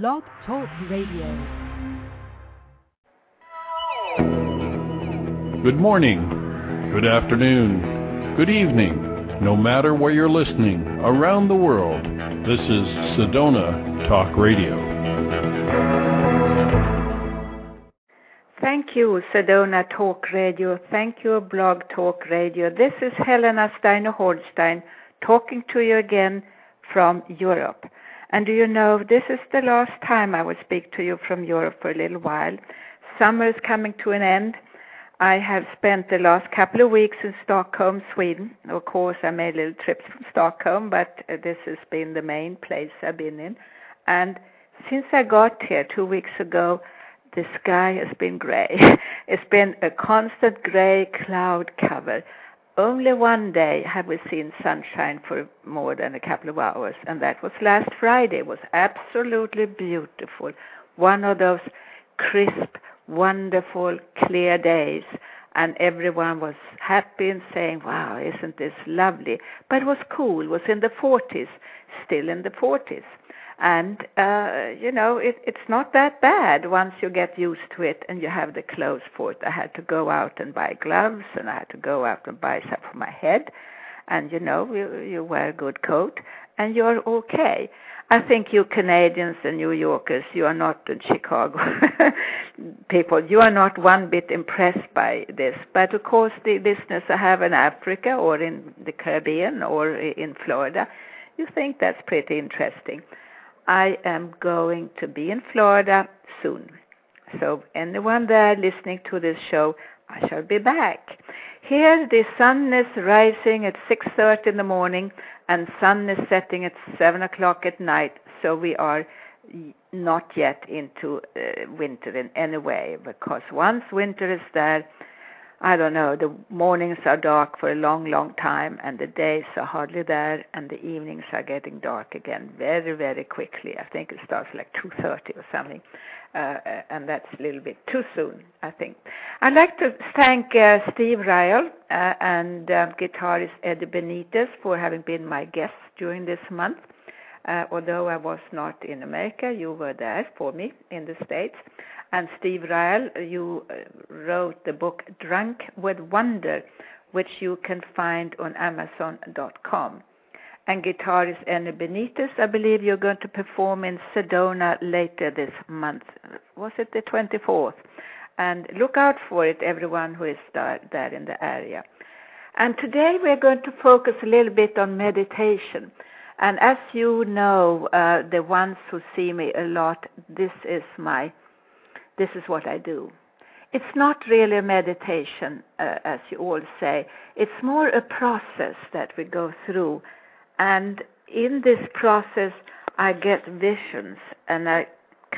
Blog Talk Radio. Good morning, good afternoon, good evening, no matter where you're listening around the world. This is Sedona Talk Radio. Thank you, Sedona Talk Radio. Thank you, Blog Talk Radio. This is Helena Steiner Hornsteyn talking to you again from Europe. And do you know, this is the last time I will speak to you from Europe for a little while. Summer is coming to an end. I have spent the last couple of weeks in Stockholm, Sweden. Of course, I made little trips from Stockholm, but uh, this has been the main place I've been in. And since I got here two weeks ago, the sky has been gray. it's been a constant gray cloud cover. Only one day have we seen sunshine for more than a couple of hours, and that was last Friday. It was absolutely beautiful. One of those crisp, wonderful, clear days, and everyone was happy and saying, Wow, isn't this lovely? But it was cool, it was in the 40s, still in the 40s and uh, you know it, it's not that bad once you get used to it and you have the clothes for it. I had to go out and buy gloves, and I had to go out and buy stuff for my head, and you know you, you wear a good coat and you're okay. I think you Canadians and New Yorkers, you are not Chicago people. You are not one bit impressed by this. But of course, the listeners I have in Africa or in the Caribbean or in Florida, you think that's pretty interesting. I am going to be in Florida soon. So, anyone there listening to this show, I shall be back. Here, the sun is rising at 6:30 in the morning, and sun is setting at 7 o'clock at night. So we are not yet into uh, winter in any way, because once winter is there, I don't know, the mornings are dark for a long, long time, and the days are hardly there, and the evenings are getting dark again very, very quickly. I think it starts like 2.30 or something, uh, uh, and that's a little bit too soon, I think. I'd like to thank uh, Steve Ryle uh, and uh, guitarist Eddie Benitez for having been my guests during this month. Uh, although I was not in America, you were there for me in the States. And Steve Ryle, you uh, wrote the book Drunk with Wonder, which you can find on Amazon.com. And guitarist Eddie Benitez, I believe you're going to perform in Sedona later this month. Was it the 24th? And look out for it, everyone who is there in the area. And today we're going to focus a little bit on meditation. And as you know, uh, the ones who see me a lot, this is my, this is what I do. It's not really a meditation, uh, as you all say. It's more a process that we go through. And in this process, I get visions and I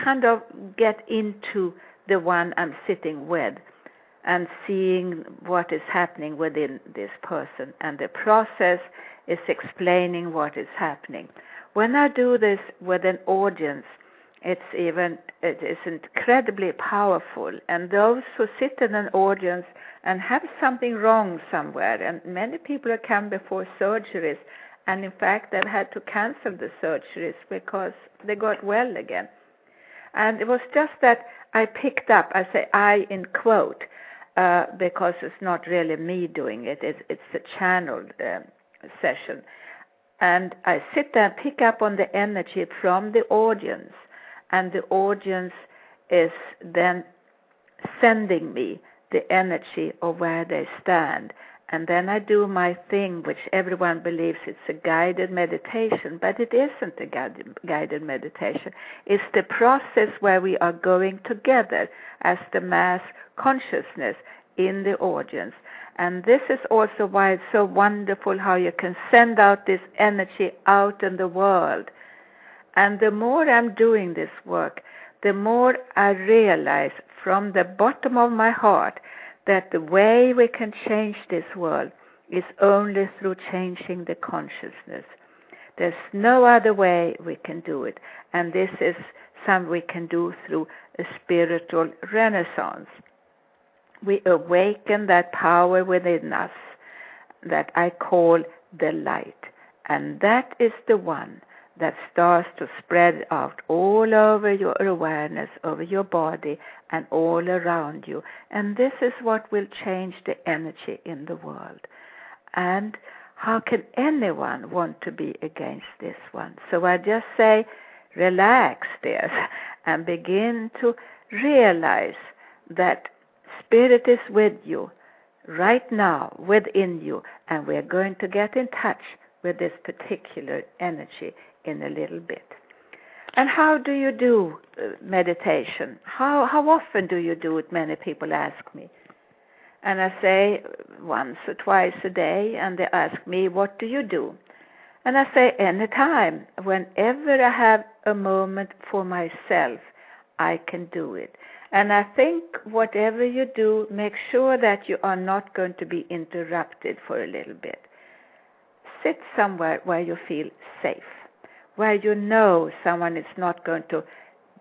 kind of get into the one I'm sitting with and seeing what is happening within this person. And the process is explaining what is happening. When I do this with an audience, it's even it is incredibly powerful. And those who sit in an audience and have something wrong somewhere, and many people come before surgeries, and in fact they've had to cancel the surgeries because they got well again. And it was just that I picked up, I say I in quote, uh, because it's not really me doing it, it's, it's a channeled um, session. And I sit there and pick up on the energy from the audience, and the audience is then sending me the energy of where they stand. And then I do my thing, which everyone believes it's a guided meditation, but it isn't a guided, guided meditation. It's the process where we are going together as the mass consciousness in the audience. And this is also why it's so wonderful how you can send out this energy out in the world. And the more I'm doing this work, the more I realize from the bottom of my heart that the way we can change this world is only through changing the consciousness. There's no other way we can do it. And this is something we can do through a spiritual renaissance we awaken that power within us that I call the light. And that is the one that starts to spread out all over your awareness, over your body, and all around you. And this is what will change the energy in the world. And how can anyone want to be against this one? So I just say, relax, dears, and begin to realize that Spirit is with you right now, within you, and we're going to get in touch with this particular energy in a little bit. And how do you do uh, meditation? How how often do you do it? Many people ask me. And I say once or twice a day, and they ask me, What do you do? And I say, "Any time, whenever I have a moment for myself, I can do it. And I think whatever you do, make sure that you are not going to be interrupted for a little bit. Sit somewhere where you feel safe, where you know someone is not going to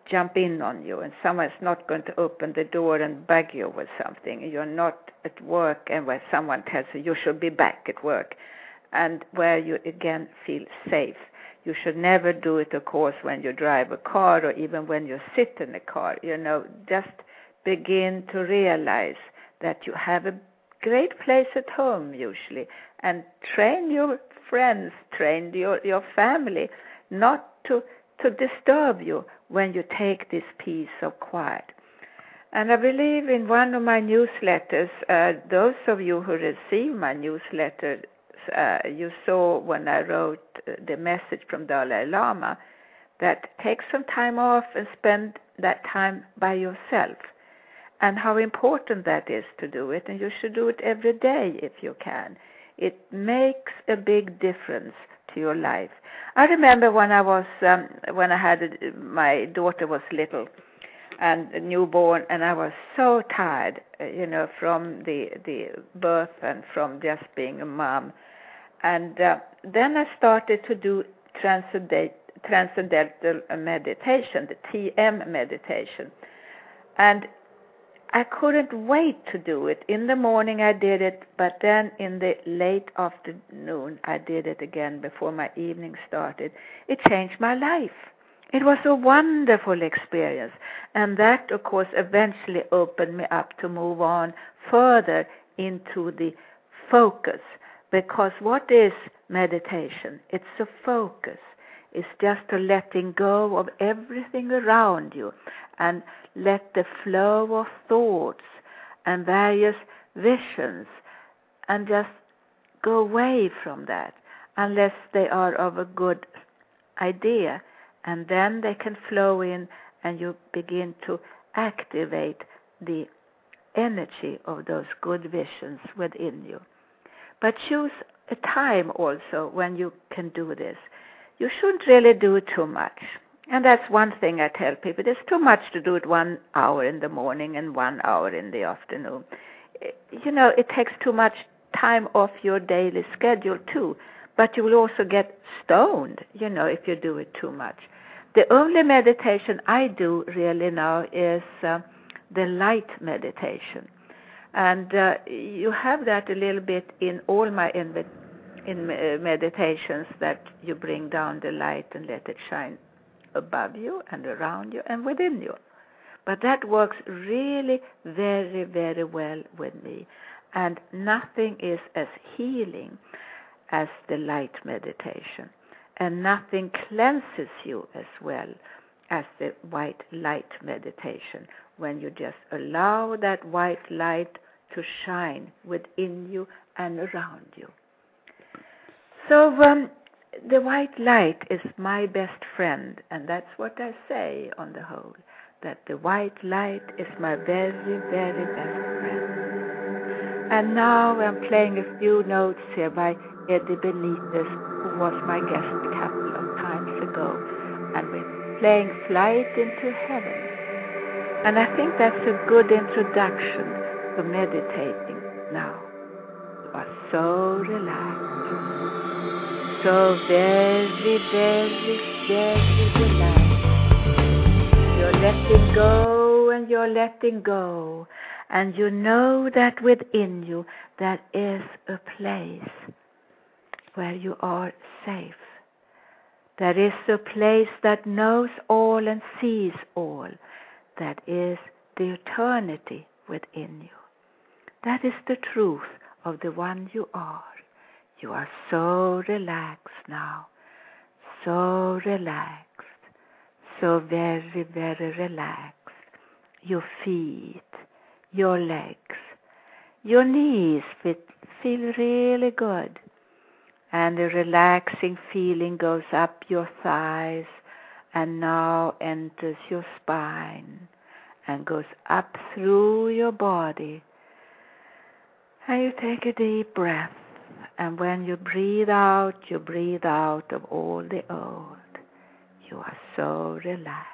jump in on you and someone is not going to open the door and bug you with something. You're not at work and where someone tells you you should be back at work and where you again feel safe. You should never do it, of course, when you drive a car or even when you sit in a car. You know, just begin to realize that you have a great place at home usually and train your friends, train your, your family not to, to disturb you when you take this peace of quiet. And I believe in one of my newsletters, uh, those of you who receive my newsletter, uh, you saw when I wrote uh, the message from Dalai Lama that take some time off and spend that time by yourself, and how important that is to do it. And you should do it every day if you can. It makes a big difference to your life. I remember when I was um, when I had my daughter was little and newborn, and I was so tired, you know, from the the birth and from just being a mom. And uh, then I started to do transcendental meditation, the TM meditation, and I couldn't wait to do it. In the morning I did it, but then in the late afternoon I did it again before my evening started. It changed my life. It was a wonderful experience. And that, of course, eventually opened me up to move on further into the focus. Because what is meditation? It's a focus. It's just to letting go of everything around you and let the flow of thoughts and various visions and just go away from that unless they are of a good idea and then they can flow in and you begin to activate the energy of those good visions within you. But choose a time also when you can do this. You shouldn't really do too much. And that's one thing I tell people. There's too much to do it one hour in the morning and one hour in the afternoon. You know, it takes too much time off your daily schedule too. But you will also get stoned, you know, if you do it too much. The only meditation I do really now is uh, the light meditation. And uh, you have that a little bit in all my in, in uh, meditations that you bring down the light and let it shine above you and around you and within you. But that works really very, very well with me. And nothing is as healing as the light meditation and nothing cleanses you as well as the white light meditation when you just allow that white light to shine within you and around you. So, um, the white light is my best friend, and that's what I say on the whole that the white light is my very, very best friend. And now I'm playing a few notes here by Eddie Benitez, who was my guest a couple of times ago, and we're playing Flight into Heaven. And I think that's a good introduction to meditating now. You are so relaxed, so very, very, very relaxed. You're letting go and you're letting go. And you know that within you there is a place where you are safe. There is a place that knows all and sees all. That is the eternity within you. That is the truth of the one you are. You are so relaxed now, so relaxed, so very, very relaxed. Your feet, your legs, your knees feel really good. And the relaxing feeling goes up your thighs and now enters your spine and goes up through your body. And you take a deep breath. And when you breathe out, you breathe out of all the old. You are so relaxed.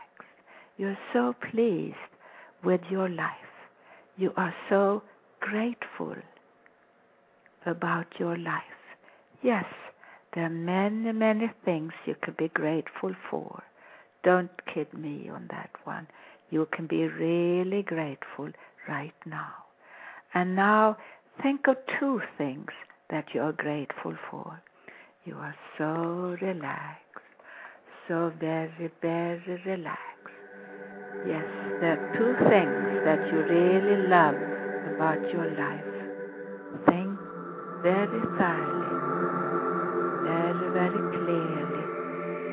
You're so pleased with your life. You are so grateful about your life. Yes, there are many, many things you can be grateful for. Don't kid me on that one. You can be really grateful right now. And now think of two things that you are grateful for. You are so relaxed, so very, very relaxed. Yes, there are two things that you really love about your life. Think very thoroughly, very, very clearly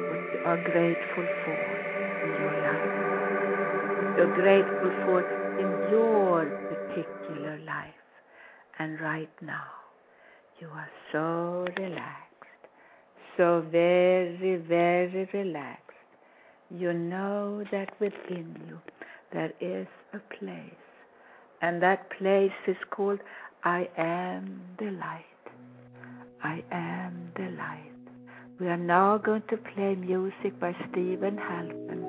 what you are grateful for in your life. You're grateful for in your particular life. And right now, you are so relaxed, so very, very relaxed. You know that within you there is a place, and that place is called I am the light. I am the light. We are now going to play music by Steven Halpern.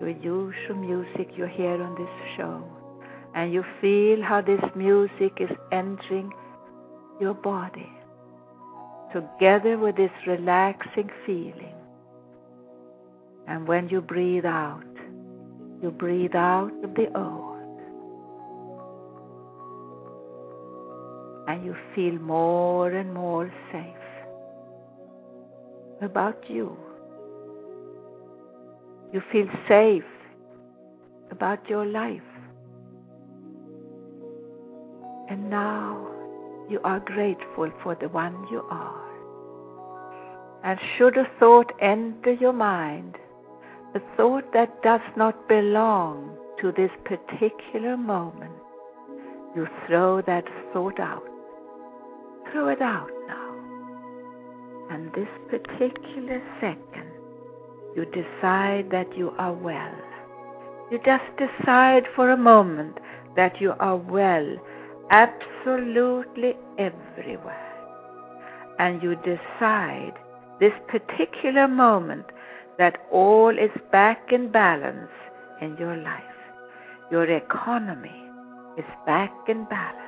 The usual music you hear on this show. And you feel how this music is entering your body together with this relaxing feeling. And when you breathe out, you breathe out of the old and you feel more and more safe about you. You feel safe about your life. And now you are grateful for the one you are. And should a thought enter your mind, a thought that does not belong to this particular moment, you throw that thought out throw it out now. And this particular second, you decide that you are well. You just decide for a moment that you are well absolutely everywhere. And you decide this particular moment that all is back in balance in your life. Your economy is back in balance.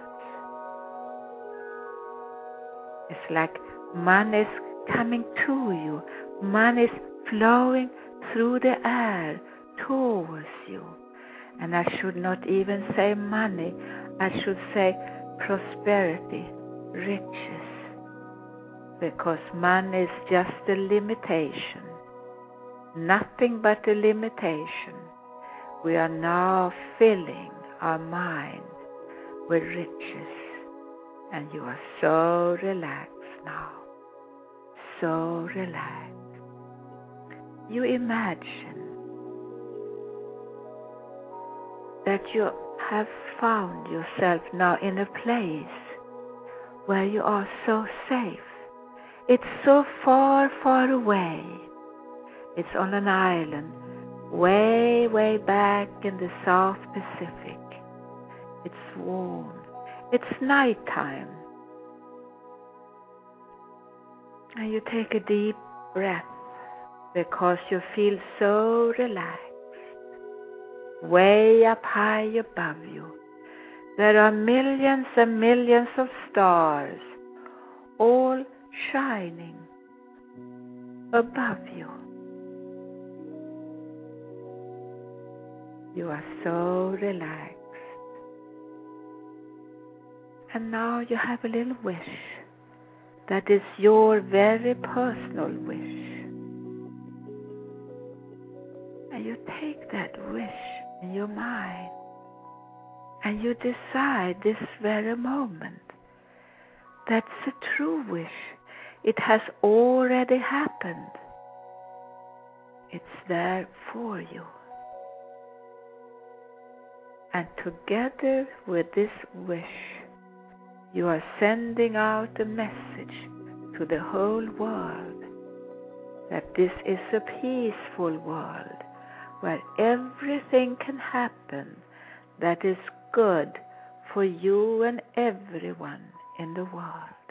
It's like money is coming to you. Money is flowing through the air towards you. And I should not even say money, I should say prosperity, riches. Because money is just a limitation, nothing but a limitation. We are now filling our mind with riches and you are so relaxed now. So relaxed. You imagine that you have found yourself now in a place where you are so safe. It's so far, far away. It's on an island way, way back in the South Pacific. It's warm it's nighttime. And you take a deep breath because you feel so relaxed way up high above you. There are millions and millions of stars, all shining above you. You are so relaxed. And now you have a little wish that is your very personal wish. And you take that wish in your mind and you decide this very moment that's a true wish. It has already happened. It's there for you. And together with this wish, you are sending out a message to the whole world that this is a peaceful world where everything can happen that is good for you and everyone in the world.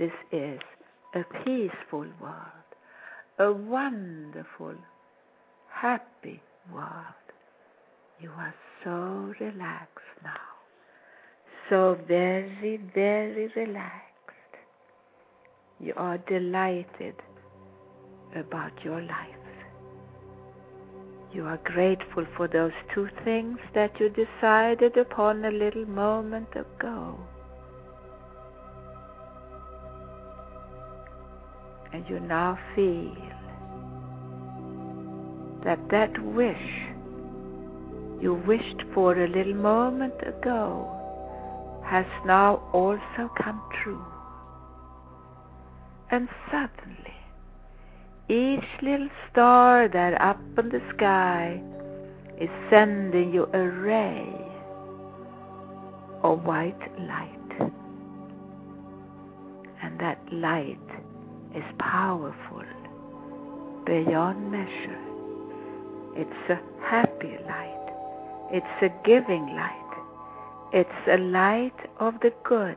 This is a peaceful world, a wonderful, happy world. You are so relaxed now, so very, very relaxed. You are delighted about your life. You are grateful for those two things that you decided upon a little moment ago. And you now feel that that wish you wished for a little moment ago has now also come true. And suddenly, each little star that up in the sky is sending you a ray of white light. And that light is powerful beyond measure. It's a happy light. It's a giving light. It's a light of the good.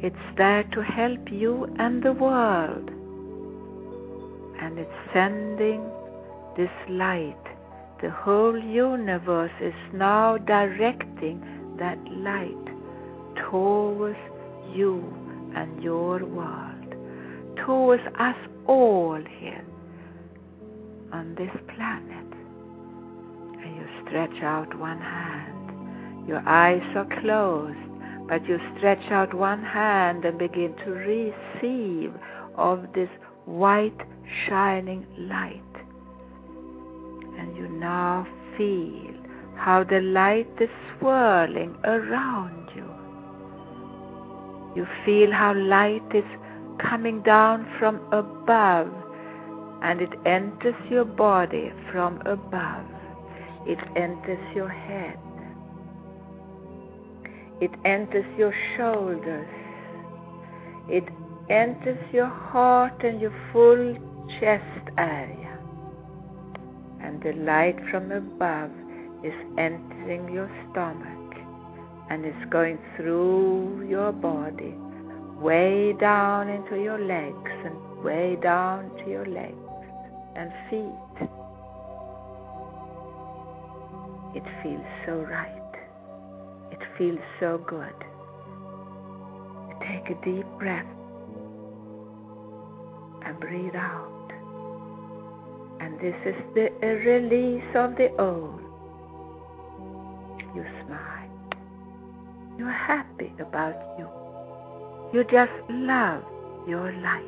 It's there to help you and the world and it's sending this light. The whole universe is now directing that light towards you and your world, towards us all here on this planet. And you stretch out one hand. Your eyes are closed, but you stretch out one hand and begin to receive of this white shining light. And you now feel how the light is swirling around you. You feel how light is coming down from above and it enters your body from above. It enters your head. It enters your shoulders. It enters your heart and your full chest area. And the light from above is entering your stomach and is going through your body, way down into your legs and way down to your legs and feet. It feels so right. It feels so good. Take a deep breath and breathe out. And this is the release of the old. You smile. You're happy about you. You just love your light.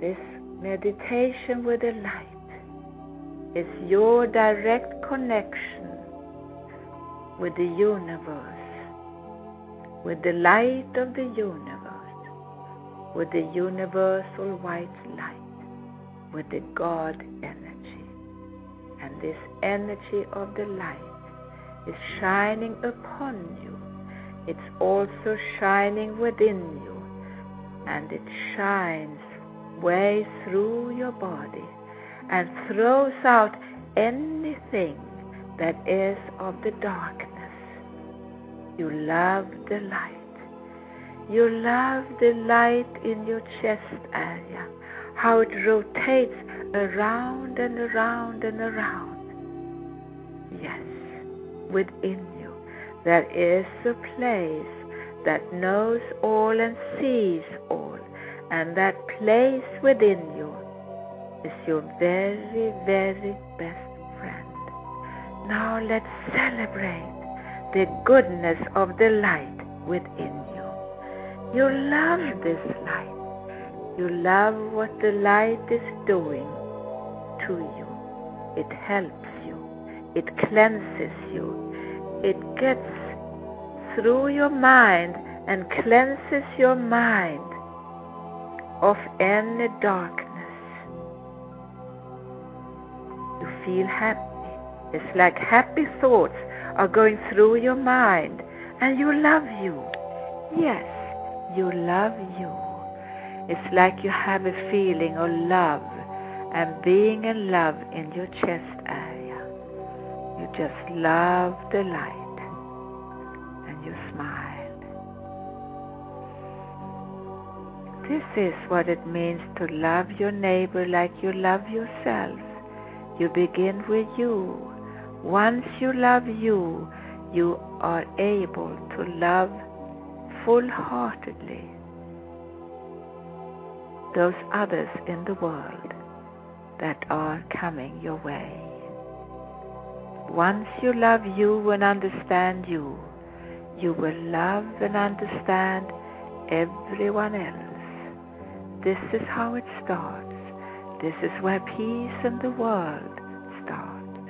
This meditation with the light is your direct connection with the universe, with the light of the universe, with the universal white light with the God energy. And this energy of the light is shining upon you. It's also shining within you. And it shines way through your body and throws out anything that is of the darkness. You love the light. You love the light in your chest area how it rotates around and around and around. Yes, within you there is a place that knows all and sees all, and that place within you is your very, very best friend. Now let's celebrate the goodness of the light within you. You love this light. You love what the light is doing to you. It helps you. It cleanses you. It gets through your mind and cleanses your mind of any darkness. You feel happy. It's like happy thoughts are going through your mind and you love you. Yes, you love you. It's like you have a feeling of love and being in love in your chest area. You just love the light and you smile. This is what it means to love your neighbor like you love yourself. You begin with you. Once you love you, you are able to love full heartedly those others in the world that are coming your way. Once you love you and understand you, you will love and understand everyone else. This is how it starts. This is where peace in the world starts.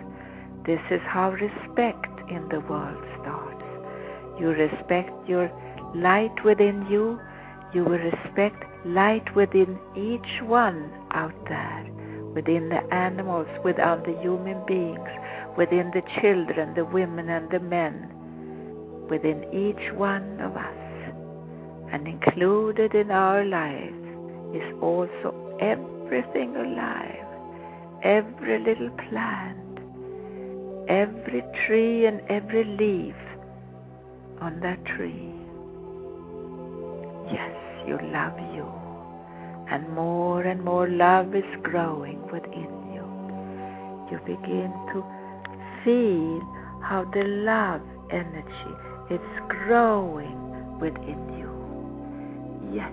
This is how respect in the world starts. You respect your light within you, you will respect light within each one out there, within the animals, within the human beings, within the children, the women, and the men, within each one of us. And included in our lives is also everything alive, every little plant, every tree, and every leaf on that tree. Yes you love you. And more and more love is growing within you. You begin to feel how the love energy is growing within you. Yes,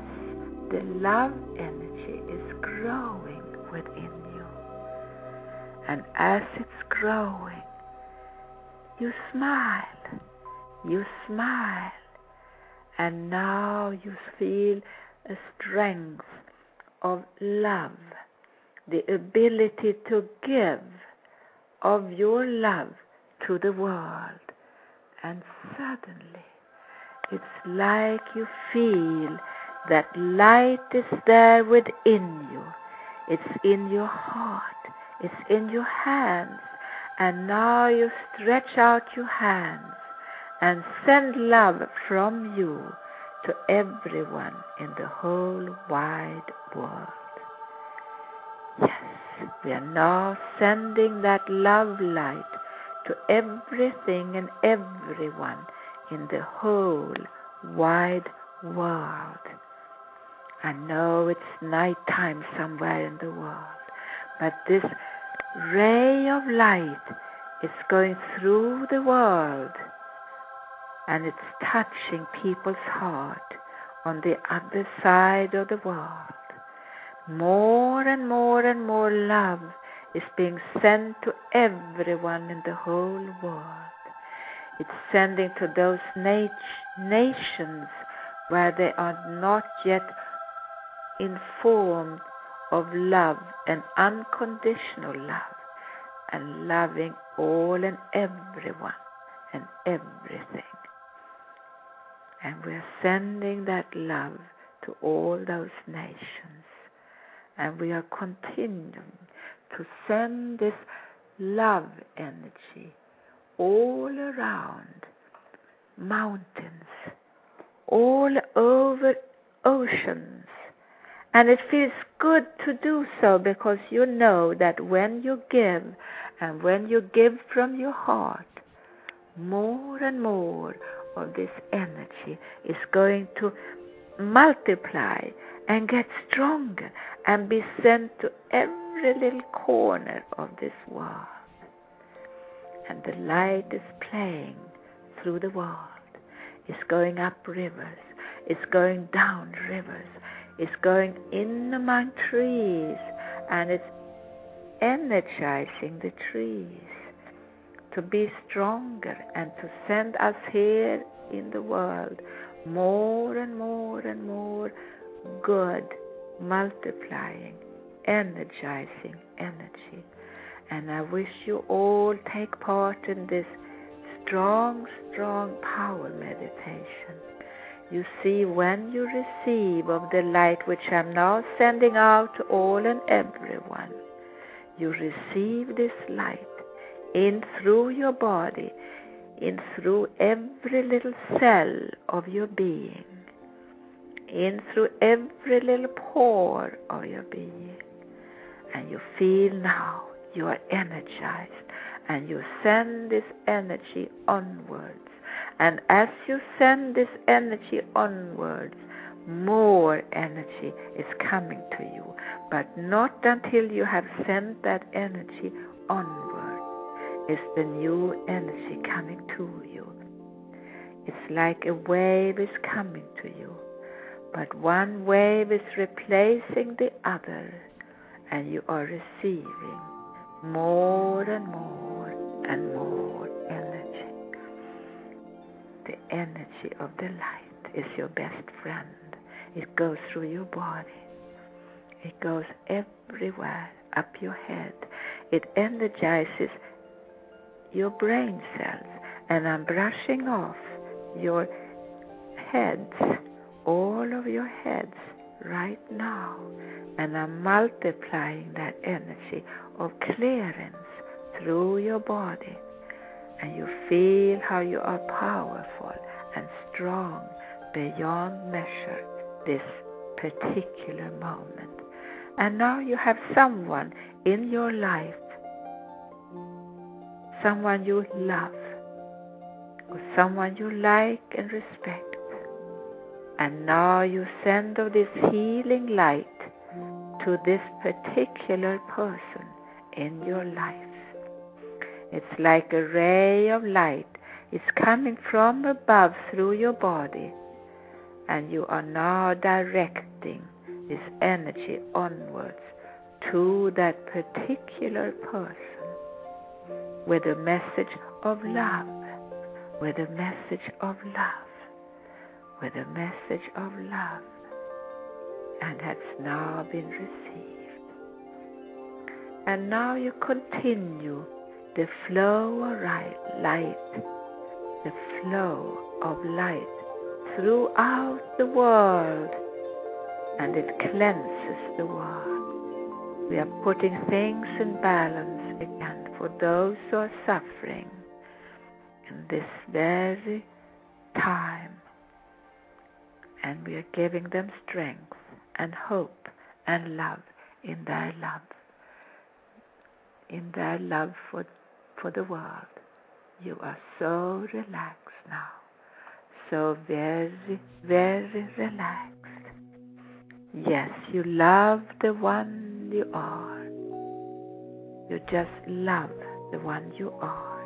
the love energy is growing within you. And as it's growing, you smile. You smile and now you feel a strength of love, the ability to give of your love to the world. And suddenly, it's like you feel that light is there within you. It's in your heart. It's in your hands. And now you stretch out your hands and send love from you to everyone in the whole wide world. Yes, we are now sending that love light to everything and everyone in the whole wide world. I know it's night time somewhere in the world, but this ray of light is going through the world and it's touching people's heart on the other side of the world. More and more and more love is being sent to everyone in the whole world. It's sending to those nat- nations where they are not yet informed of love and unconditional love and loving all and everyone and everything. And we're sending that love to all those nations. And we are continuing to send this love energy all around mountains, all over oceans. And it feels good to do so because you know that when you give and when you give from your heart, more and more of this energy is going to multiply and get stronger and be sent to every little corner of this world. And the light is playing through the world. It's going up rivers. It's going down rivers. It's going in among trees. And it's energizing the trees to be stronger and to send us here in the world more and more and more good, multiplying, energizing energy. And I wish you all take part in this strong, strong power meditation. You see, when you receive of the light which I'm now sending out to all and everyone, you receive this light in through your body, in through every little cell of your being, in through every little pore of your being. And you feel now you are energized and you send this energy onwards. And as you send this energy onwards, more energy is coming to you, but not until you have sent that energy onward is the new energy coming to you. It's like a wave is coming to you, but one wave is replacing the other, and you are receiving more and more and more energy. The energy of the light is your best friend. It goes through your body. It goes everywhere up your head. It energizes your brain cells. And I'm brushing off your heads, all of your heads right now. And I'm multiplying that energy of clearance through your body. And you feel how you are powerful and strong beyond measure this particular moment. And now you have someone in your life, someone you love, or someone you like and respect. And now you send of this healing light to this particular person in your life. It's like a ray of light. It's coming from above through your body, and you are now directing this energy onwards to that particular person with a message of love, with a message of love, with a message of love, and has now been received. And now you continue the flow of light, the flow of light throughout the world, and it cleanses the world. We are putting things in balance again for those who are suffering in this very time, and we are giving them strength and hope and love in their love in their love for, for the world. You are so relaxed now, so very, very relaxed. Yes, you love the one you are. You just love the one you are.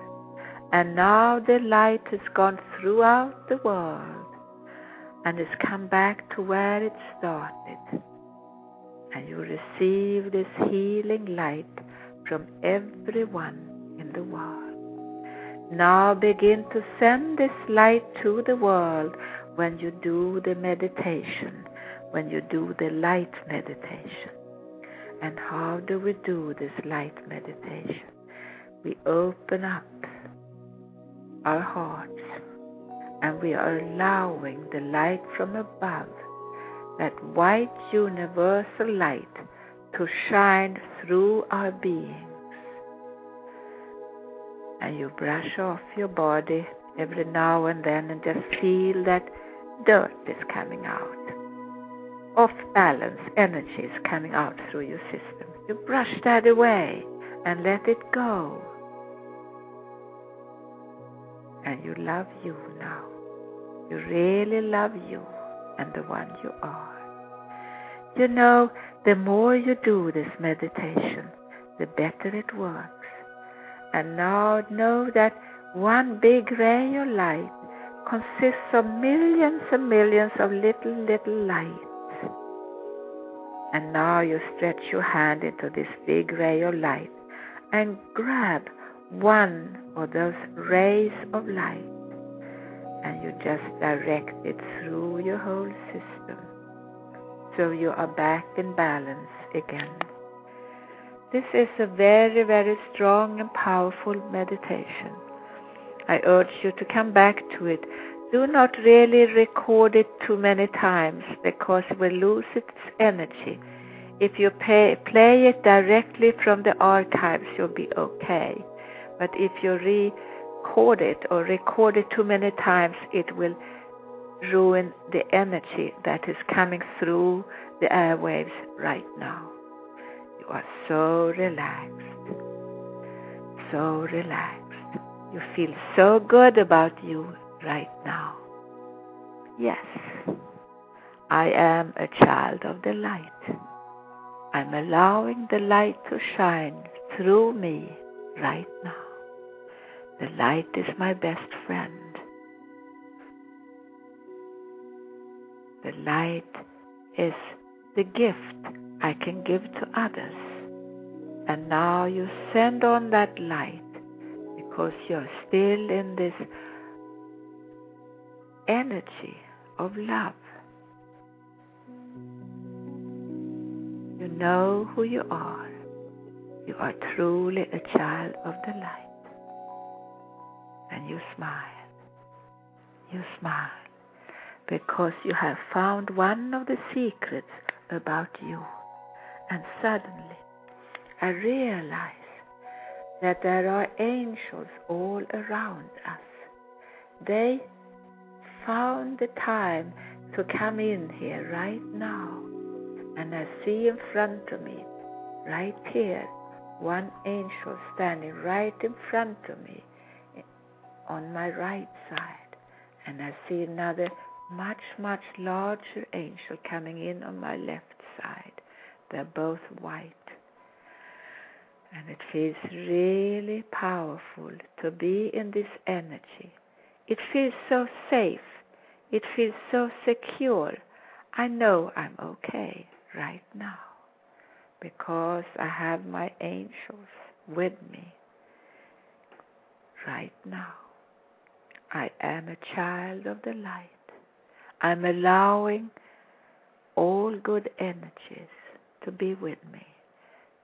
And now the light has gone throughout the world and has come back to where it started. And you receive this healing light from everyone in the world. Now begin to send this light to the world when you do the meditation, when you do the light meditation. And how do we do this light meditation? We open up our hearts and we are allowing the light from above, that white universal light, to shine through our beings. And you brush off your body every now and then and just feel that dirt is coming out. Off balance energies coming out through your system. You brush that away and let it go. And you love you now. You really love you and the one you are. You know, the more you do this meditation, the better it works. And now know that one big ray of light consists of millions and millions of little, little lights. And now you stretch your hand into this big ray of light and grab one of those rays of light and you just direct it through your whole system so you are back in balance again. This is a very, very strong and powerful meditation. I urge you to come back to it. Do not really record it too many times because it will lose its energy. If you pay, play it directly from the archives, you'll be okay. But if you record it or record it too many times, it will ruin the energy that is coming through the airwaves right now. You are so relaxed, so relaxed. You feel so good about you right now. Yes, I am a child of the light. I'm allowing the light to shine through me right now. The light is my best friend. The light is the gift I can give to others. And now you send on that light because you're still in this energy of love. You know who you are. You are truly a child of the light. And you smile. You smile because you have found one of the secrets about you. And suddenly I realize that there are angels all around us. They found the time to come in here right now. And I see in front of me, right here, one angel standing right in front of me on my right side. And I see another much, much larger angel coming in on my left side. They're both white. And it feels really powerful to be in this energy. It feels so safe. It feels so secure. I know I'm okay right now because I have my angels with me right now. I am a child of the light. I'm allowing all good energies to be with me.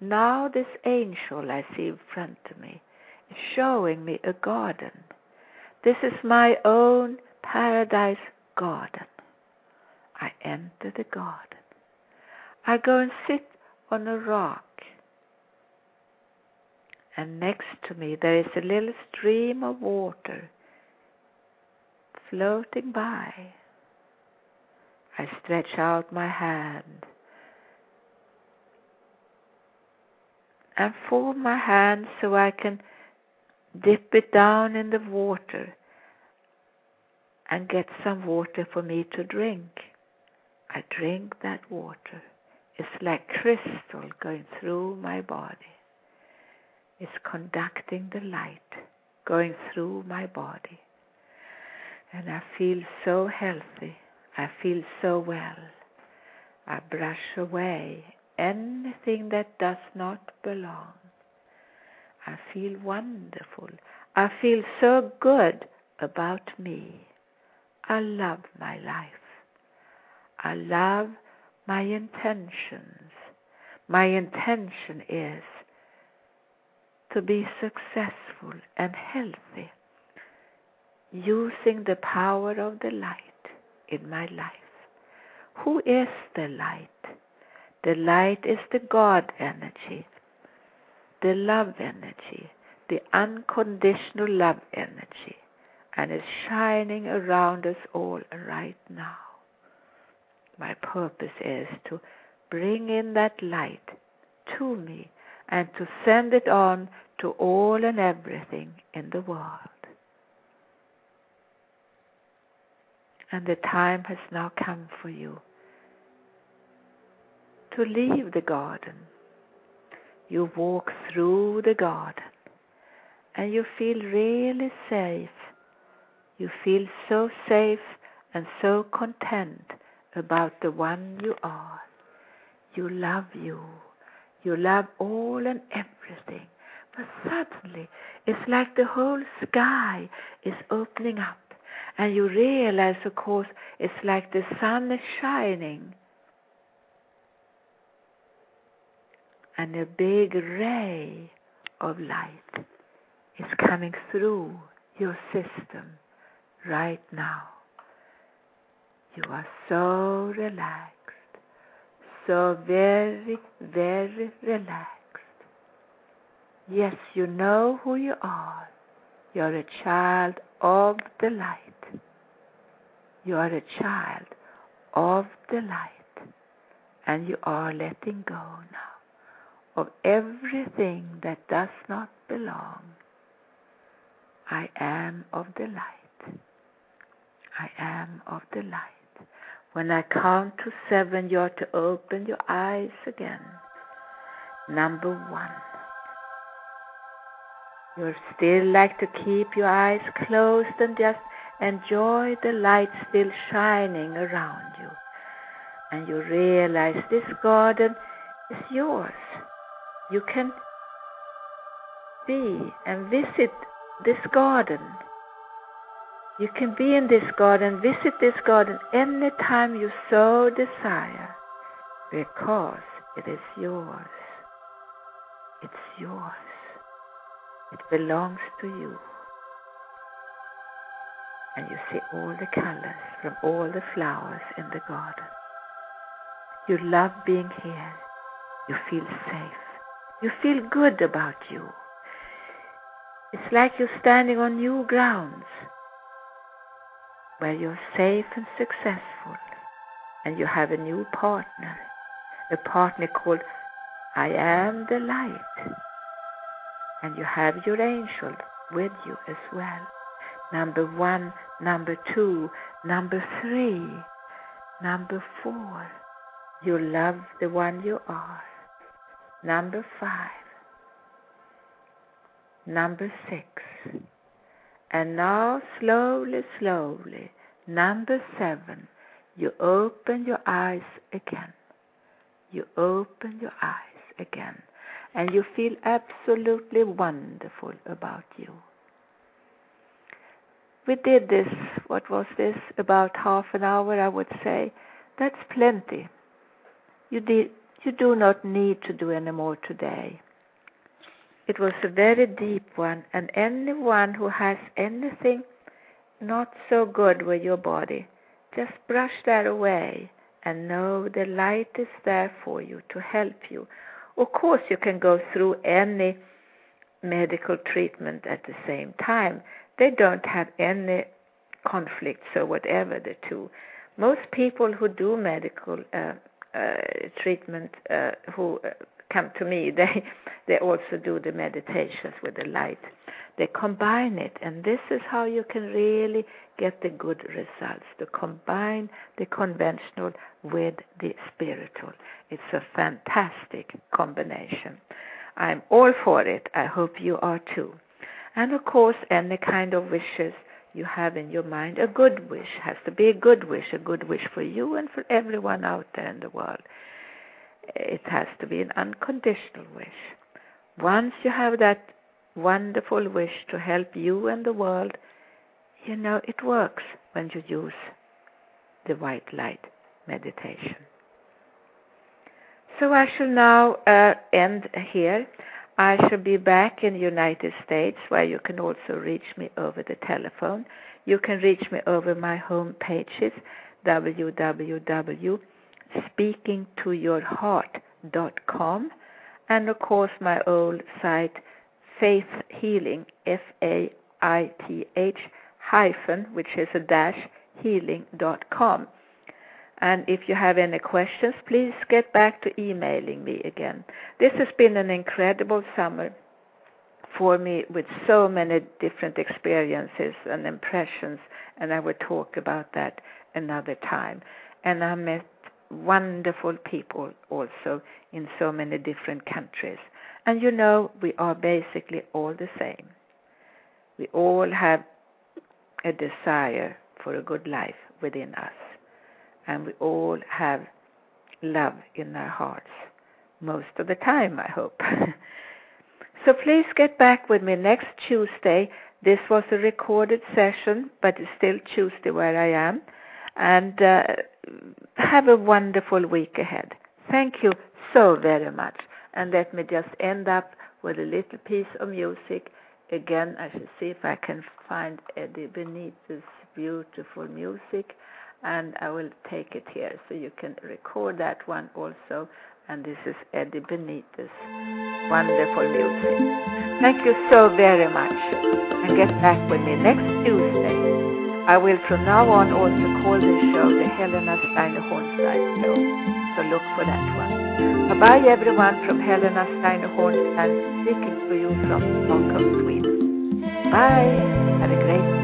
Now, this angel I see in front of me is showing me a garden. This is my own paradise garden. I enter the garden. I go and sit on a rock. And next to me there is a little stream of water floating by. I stretch out my hand and form my hand so I can dip it down in the water and get some water for me to drink. I drink that water. It's like crystal going through my body. It's conducting the light going through my body. And I feel so healthy. I feel so well. I brush away anything that does not belong. I feel wonderful. I feel so good about me. I love my life. I love my intentions. My intention is to be successful and healthy using the power of the light in my life. Who is the light? The light is the God energy, the love energy, the unconditional love energy, and is shining around us all right now. My purpose is to bring in that light to me and to send it on to all and everything in the world. And the time has now come for you to leave the garden. You walk through the garden and you feel really safe. You feel so safe and so content about the one you are. You love you. You love all and everything. But suddenly, it's like the whole sky is opening up. And you realize, of course, it's like the sun is shining and a big ray of light is coming through your system right now. You are so relaxed, so very, very relaxed. Yes, you know who you are. You're a child of the light. You are a child of the light. And you are letting go now of everything that does not belong. I am of the light. I am of the light. When I count to seven, you are to open your eyes again. Number one. You still like to keep your eyes closed and just enjoy the light still shining around you. And you realize this garden is yours. You can be and visit this garden. You can be in this garden, visit this garden anytime you so desire, because it is yours. It's yours. It belongs to you. And you see all the colors from all the flowers in the garden. You love being here. You feel safe. You feel good about you. It's like you're standing on new grounds where you're safe and successful and you have a new partner, a partner called I am the light. And you have your angel with you as well. Number one, number two, number three, number four. You love the one you are. Number five number six. And now, slowly, slowly, number seven, you open your eyes again. You open your eyes again. And you feel absolutely wonderful about you. We did this, what was this, about half an hour, I would say. That's plenty. You, did, you do not need to do any more today. It was a very deep one, and anyone who has anything not so good with your body, just brush that away and know the light is there for you to help you. Of course, you can go through any medical treatment at the same time. They don't have any conflicts or whatever the two. Most people who do medical uh, uh, treatment, uh, who uh, come to me, they they also do the meditations with the light. They combine it, and this is how you can really get the good results to combine the conventional with the spiritual. It's a fantastic combination. I'm all for it. I hope you are too. And of course, any kind of wishes you have in your mind, a good wish has to be a good wish, a good wish for you and for everyone out there in the world it has to be an unconditional wish. Once you have that wonderful wish to help you and the world, you know it works when you use the white light meditation. So I shall now uh, end here. I shall be back in the United States where you can also reach me over the telephone. You can reach me over my home pages www speakingtoyourheart.com, and of course my old site, Faith Healing, F A I T H hyphen, which is a dash, healing.com. And if you have any questions, please get back to emailing me again. This has been an incredible summer for me with so many different experiences and impressions, and I will talk about that another time. And I met wonderful people also in so many different countries. And you know, we are basically all the same. We all have a desire for a good life within us. And we all have love in our hearts. Most of the time, I hope. so please get back with me next Tuesday. This was a recorded session, but it's still Tuesday where I am. And uh, have a wonderful week ahead. Thank you so very much. And let me just end up with a little piece of music. Again, I should see if I can find Eddie Benitez's beautiful music, and I will take it here so you can record that one also. And this is Eddie Benitez's wonderful music. Thank you so very much, and get back with me next Tuesday. I will from now on also call this show the Helena Steiner Hornsteyn Show. So look for that one. Bye bye everyone from Helena Steiner Hornsteyn speaking to you from Stockholm, Sweden. Bye. Have a great day.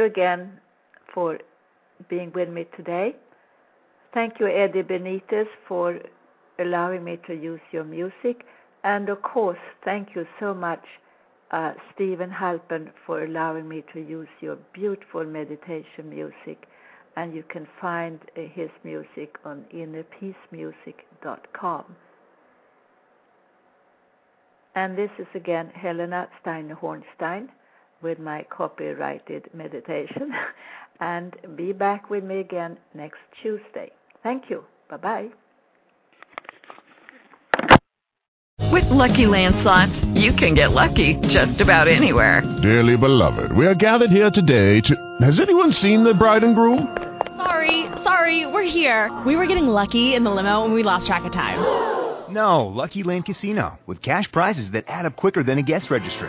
You again for being with me today. Thank you, Eddie Benitez, for allowing me to use your music. And of course, thank you so much, uh, Steven Halpern, for allowing me to use your beautiful meditation music. And you can find uh, his music on innerpeacemusic.com. And this is again Helena Steiner Hornsteyn with my copyrighted meditation. and be back with me again next Tuesday. Thank you. Bye bye. With lucky landslots, you can get lucky just about anywhere. Dearly beloved, we are gathered here today to. Has anyone seen the bride and groom? Sorry, sorry, we're here. We were getting lucky in the limo and we lost track of time. No, Lucky Land Casino, with cash prizes that add up quicker than a guest registry.